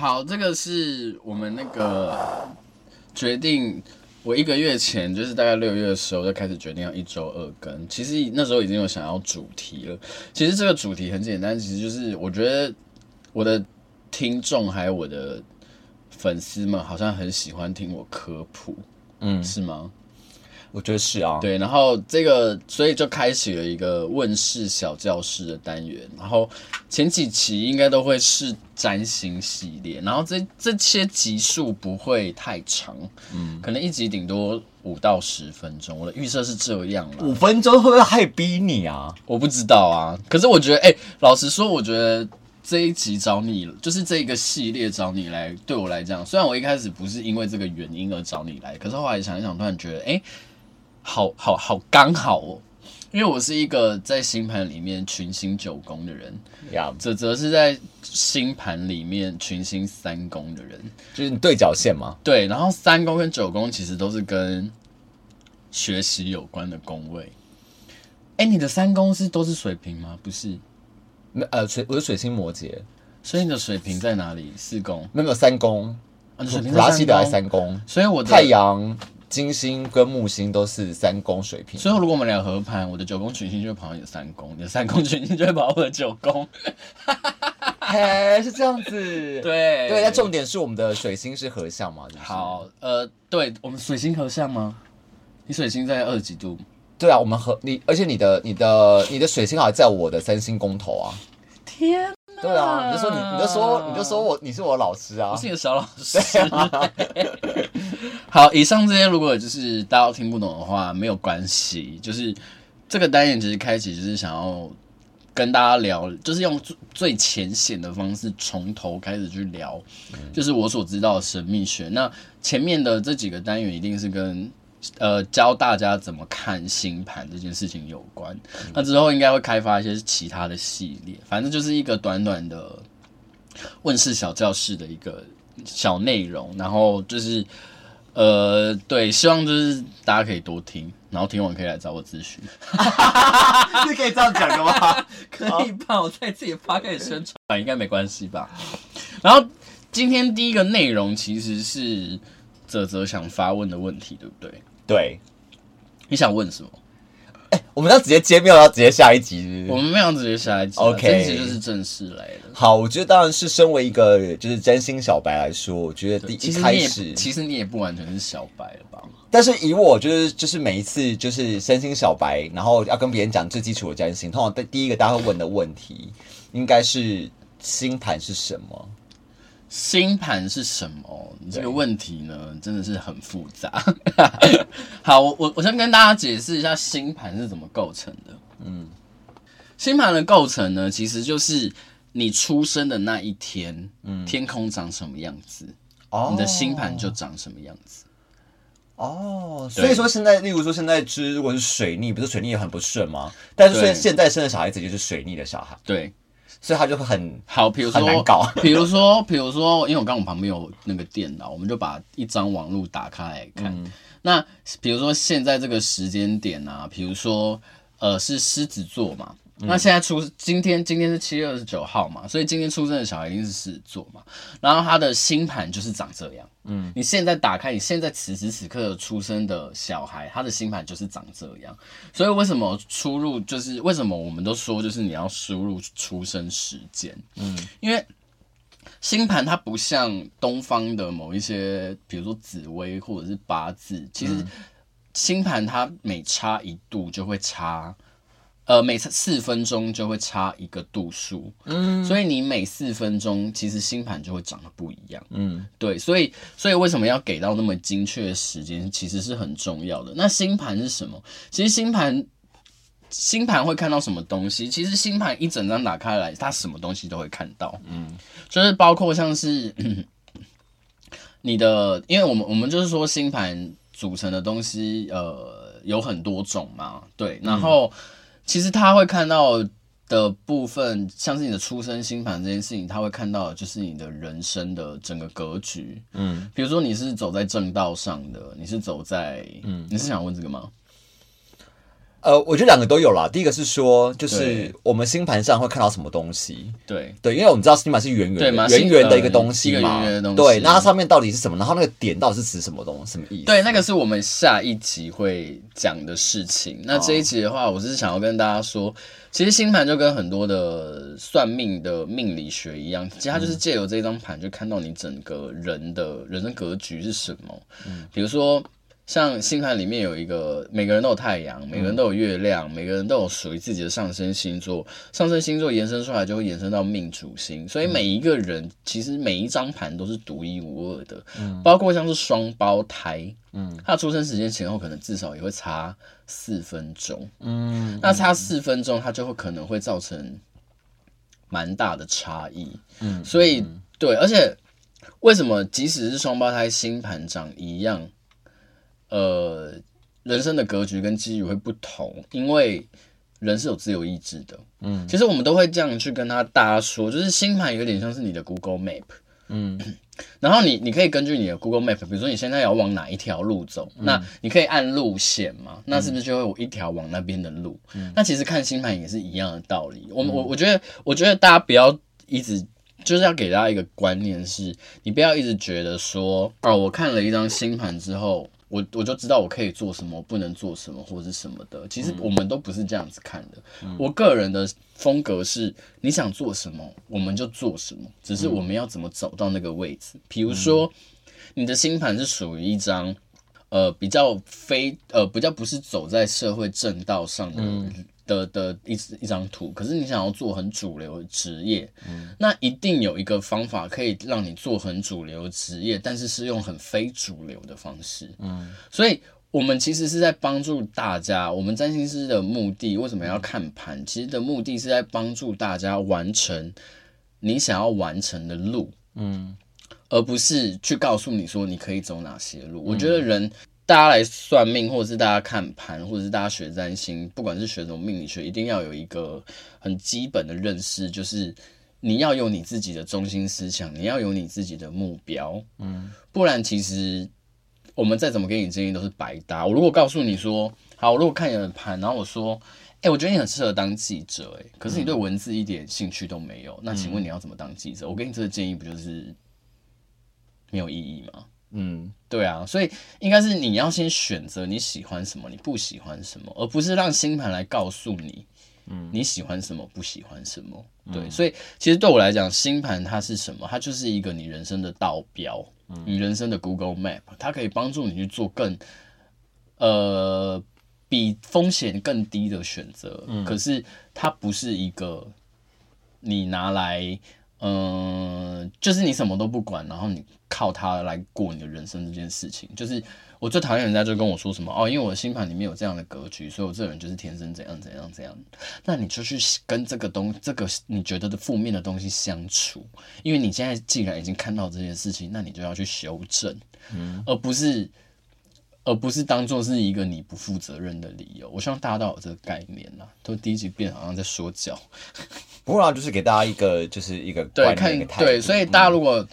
好，这个是我们那个决定。我一个月前，就是大概六月的时候，就开始决定要一周二更。其实那时候已经有想要主题了。其实这个主题很简单，其实就是我觉得我的听众还有我的粉丝们，好像很喜欢听我科普，嗯，是吗？我觉得是啊，对，然后这个所以就开启了一个问世小教室的单元，然后前几期应该都会是占星系列，然后这这些集数不会太长，嗯，可能一集顶多五到十分钟，我的预设是这样了。五分钟会不会太逼你啊？我不知道啊，可是我觉得，哎、欸，老实说，我觉得这一集找你，就是这个系列找你来，对我来讲，虽然我一开始不是因为这个原因而找你来，可是后来想一想，突然觉得，哎、欸。好好好，刚好哦，因为我是一个在星盘里面群星九宫的人，呀，泽泽是在星盘里面群星三宫的人，就是你对角线嘛。对，然后三宫跟九宫其实都是跟学习有关的宫位。哎，你的三宫是都是水瓶吗？不是，那呃水我是水星摩羯，所以你的水瓶在哪里？四宫？没有三宫，啊，水瓶拉西德还是三宫？所以我的太阳。金星跟木星都是三宫水平，所以如果我们俩合盘，我的九宫群星就会跑到你的三宫，你的三宫群星就会跑到我的九宫。嘿，是这样子。对对，那重点是我们的水星是合相嘛？就是、好，呃，对我们水星合相吗？你水星在二十几度？对啊，我们合你，而且你的、你的、你的水星好像在我的三星宫头啊。天。对啊，你就说你，你就说，你就说我，你是我老师啊，我是你的小老师。啊、好，以上这些如果就是大家听不懂的话，没有关系。就是这个单元其实开启就是想要跟大家聊，就是用最最浅显的方式从头开始去聊，就是我所知道的神秘学。那前面的这几个单元一定是跟。呃，教大家怎么看星盘这件事情有关。那之后应该会开发一些其他的系列，反正就是一个短短的问世小教室的一个小内容。然后就是，呃，对，希望就是大家可以多听，然后听完可以来找我咨询。是可以这样讲的吗？可以吧？我在自己发开始宣传，应该没关系吧？然后今天第一个内容其实是泽泽想发问的问题，对不对？对，你想问什么？哎、欸，我们要直接接，没有要直接下一集是是？我们没有直接下一集，OK，这集就是正式来的。好，我觉得当然是身为一个就是占星小白来说，我觉得第一开始，其实你也不完全是小白了吧？但是以我就是就是每一次就是占星小白，然后要跟别人讲最基础的占星，通常第一个大家会问的问题，应该是星盘是什么？星盘是什么？你这个问题呢，真的是很复杂。好，我我我先跟大家解释一下星盘是怎么构成的。嗯，星盘的构成呢，其实就是你出生的那一天，嗯，天空长什么样子，哦，你的星盘就长什么样子。哦，所以说现在，例如说现在之如果是水逆，不是水逆也很不顺吗？但是现现在生的小孩子就是水逆的小孩。对。所以他就会很好，比如说，比如说，比如说，因为我刚刚我旁边有那个电脑，我们就把一张网络打开来看。嗯、那比如说现在这个时间点啊，比如说呃是狮子座嘛。那现在出今天今天是七月二十九号嘛，所以今天出生的小孩一定是狮子座嘛。然后他的星盘就是长这样。嗯，你现在打开，你现在此时此刻出生的小孩，他的星盘就是长这样。所以为什么出入就是为什么我们都说就是你要输入出生时间？嗯，因为星盘它不像东方的某一些，比如说紫微或者是八字，其实星盘它每差一度就会差。呃，每次四分钟就会差一个度数，嗯，所以你每四分钟其实星盘就会长得不一样，嗯，对，所以所以为什么要给到那么精确的时间，其实是很重要的。那星盘是什么？其实星盘星盘会看到什么东西？其实星盘一整张打开来，它什么东西都会看到，嗯，就是包括像是 你的，因为我们我们就是说星盘组成的东西，呃，有很多种嘛，对，然后。嗯其实他会看到的部分，像是你的出生星盘这件事情，他会看到的就是你的人生的整个格局。嗯，比如说你是走在正道上的，你是走在，嗯，你是想问这个吗？呃，我觉得两个都有啦。第一个是说，就是我们星盘上会看到什么东西。对对，因为我们知道星盘是圆圆的，圆圆的一个东西嘛。圆圆的东西。对，那它上面到底是什么？然后那个点到底是指什么东西？什么意思？对，那个是我们下一集会讲的事情。那这一集的话，我是想要跟大家说，其实星盘就跟很多的算命的命理学一样，其实它就是借由这张盘，就看到你整个人的人生格局是什么。嗯，比如说。像星盘里面有一个，每个人都有太阳，每个人都有月亮，每个人都有属于自己的上升星座。上升星座延伸出来就会延伸到命主星，所以每一个人其实每一张盘都是独一无二的。嗯，包括像是双胞胎，嗯，他出生时间前后可能至少也会差四分钟。嗯，那差四分钟，它就会可能会造成蛮大的差异。嗯，所以对，而且为什么即使是双胞胎星盘长一样？呃，人生的格局跟机遇会不同，因为人是有自由意志的。嗯，其实我们都会这样去跟他大家说，就是星盘有点像是你的 Google Map。嗯，然后你你可以根据你的 Google Map，比如说你现在要往哪一条路走，嗯、那你可以按路线嘛，那是不是就会有一条往那边的路？嗯，那其实看星盘也是一样的道理。我我我觉得，我觉得大家不要一直就是要给大家一个观念是，你不要一直觉得说，哦，我看了一张星盘之后。我我就知道我可以做什么，不能做什么，或者是什么的。其实我们都不是这样子看的。嗯、我个人的风格是，你想做什么，我们就做什么。只是我们要怎么走到那个位置。比如说，你的星盘是属于一张，呃，比较非呃，比较不是走在社会正道上的。嗯的的一一张图，可是你想要做很主流的职业，嗯，那一定有一个方法可以让你做很主流职业，但是是用很非主流的方式，嗯，所以我们其实是在帮助大家。我们占星师的目的为什么要看盘？其实的目的是在帮助大家完成你想要完成的路，嗯，而不是去告诉你说你可以走哪些路。我觉得人。大家来算命，或者是大家看盘，或者是大家学占星，不管是学什么命理学，一定要有一个很基本的认识，就是你要有你自己的中心思想，你要有你自己的目标，嗯，不然其实我们再怎么给你建议都是白搭。我如果告诉你说，好，我如果看你的盘，然后我说，哎、欸，我觉得你很适合当记者，哎，可是你对文字一点兴趣都没有，那请问你要怎么当记者？我给你这个建议，不就是没有意义吗？嗯，对啊，所以应该是你要先选择你喜欢什么，你不喜欢什么，而不是让星盘来告诉你，嗯，你喜欢什么，不喜欢什么。嗯、对，所以其实对我来讲，星盘它是什么？它就是一个你人生的道标，嗯、你人生的 Google Map，它可以帮助你去做更，呃，比风险更低的选择。嗯、可是它不是一个你拿来。嗯、呃，就是你什么都不管，然后你靠它来过你的人生这件事情，就是我最讨厌人家就跟我说什么哦，因为我的星盘里面有这样的格局，所以我这个人就是天生怎样怎样怎样。那你就去跟这个东这个你觉得的负面的东西相处，因为你现在既然已经看到这件事情，那你就要去修正，嗯，而不是而不是当做是一个你不负责任的理由。我希望大家都有这个概念啦，都第一集变好像在说教。不过就是给大家一个，就是一个对看对，所以大家如果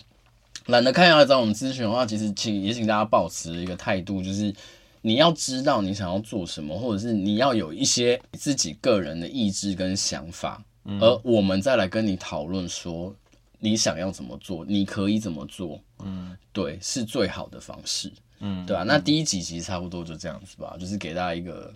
懒得看要来找我们咨询的话，其实请也请大家保持一个态度，就是你要知道你想要做什么，或者是你要有一些自己个人的意志跟想法，而我们再来跟你讨论说你想要怎么做，你可以怎么做，嗯，对，是最好的方式，嗯，对啊，那第一集其实差不多就这样子吧，就是给大家一个。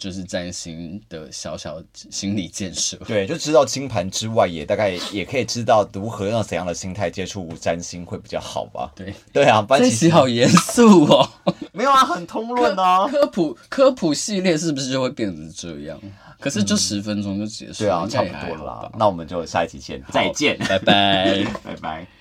就是占星的小小心理建设，对，就知道星盘之外，也大概也可以知道如何用怎样的心态接触占星会比较好吧？对，对啊，班奇好严肃哦，没有啊，很通论哦。科普科普系列是不是就会变成这样？可是就十分钟就结束，对啊，差不多了啦。那我们就下一期见，再见，拜拜，拜拜。